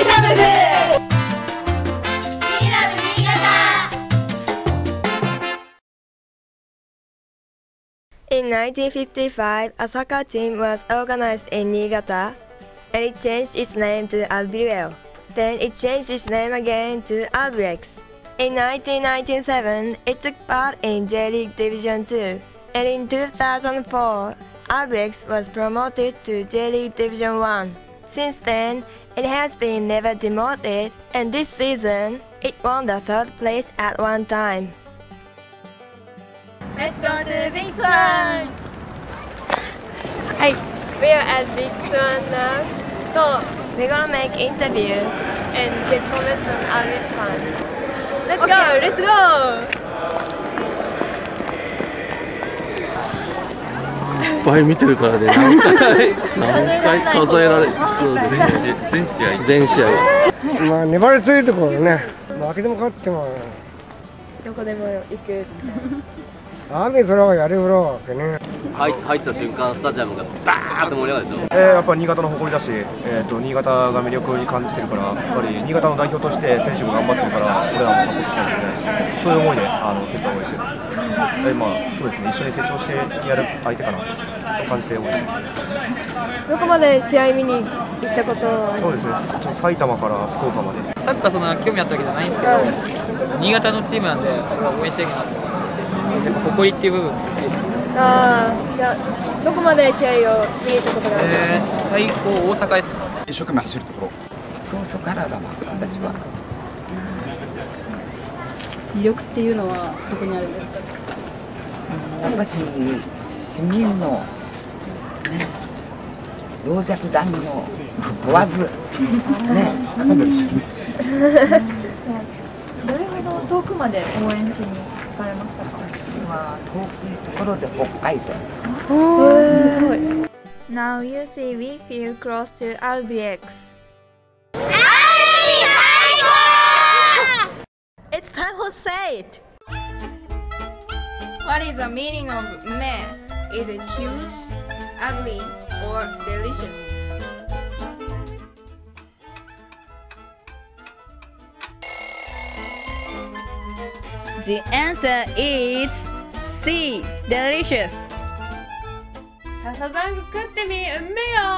In 1955, a soccer team was organized in Niigata, and it changed its name to Albireal. Then it changed its name again to Albrex. In 1997, it took part in J League Division 2, and in 2004, Albrex was promoted to J League Division 1. Since then, it has been never demoted, and this season, it won the third place at one time. Let's go to Big Swan! Hi, we are at Big Swan now. So, we're gonna make interview and get comments from Alice fans. Let's go, let's go! っぱい見てるからね。何回何回数えられそうですね。全試合。全試合。まあ粘り強いところね。負けても勝っても。どこでも行く。雨降ろうやり降ろうわけね。入入った瞬間スタジアムがバーって盛り上がるでしょ？えーやっぱ新潟の誇りだし、えー、と新潟が魅力に感じてるから、やっぱり新潟の代表として選手が頑張ってるから、俺らもサポートしないといけないし、そういう思いであのセンターを応援してる、えーまあ、そうですね、一緒に成長してやる相手かな、そう感じて応援してます。どこまで試合見に行ったことは？そうですね、ちょ埼玉から福岡まで。サッカーそんな興味あったわけじゃないんですけど、新潟のチームなんで、応援してるかなと思って、やっぱ誇りっていう部分、ああ、じゃあどこまで試合を見に行ったことがあるえー、最高、大阪です。一生懸命走るところ。そうそうからだな私は。魅力っていうのはどこにあるんですか？やっぱし市民のね老若男女問わず。ね。どれほど遠くまで応援しに行かれましたか私は遠いところで北海道 Now you see we feel close to Albirex. It's time for say it! What is the meaning of meh? Is it huge, ugly, or delicious? The answer is C delicious 笹団子食ってみうんめよ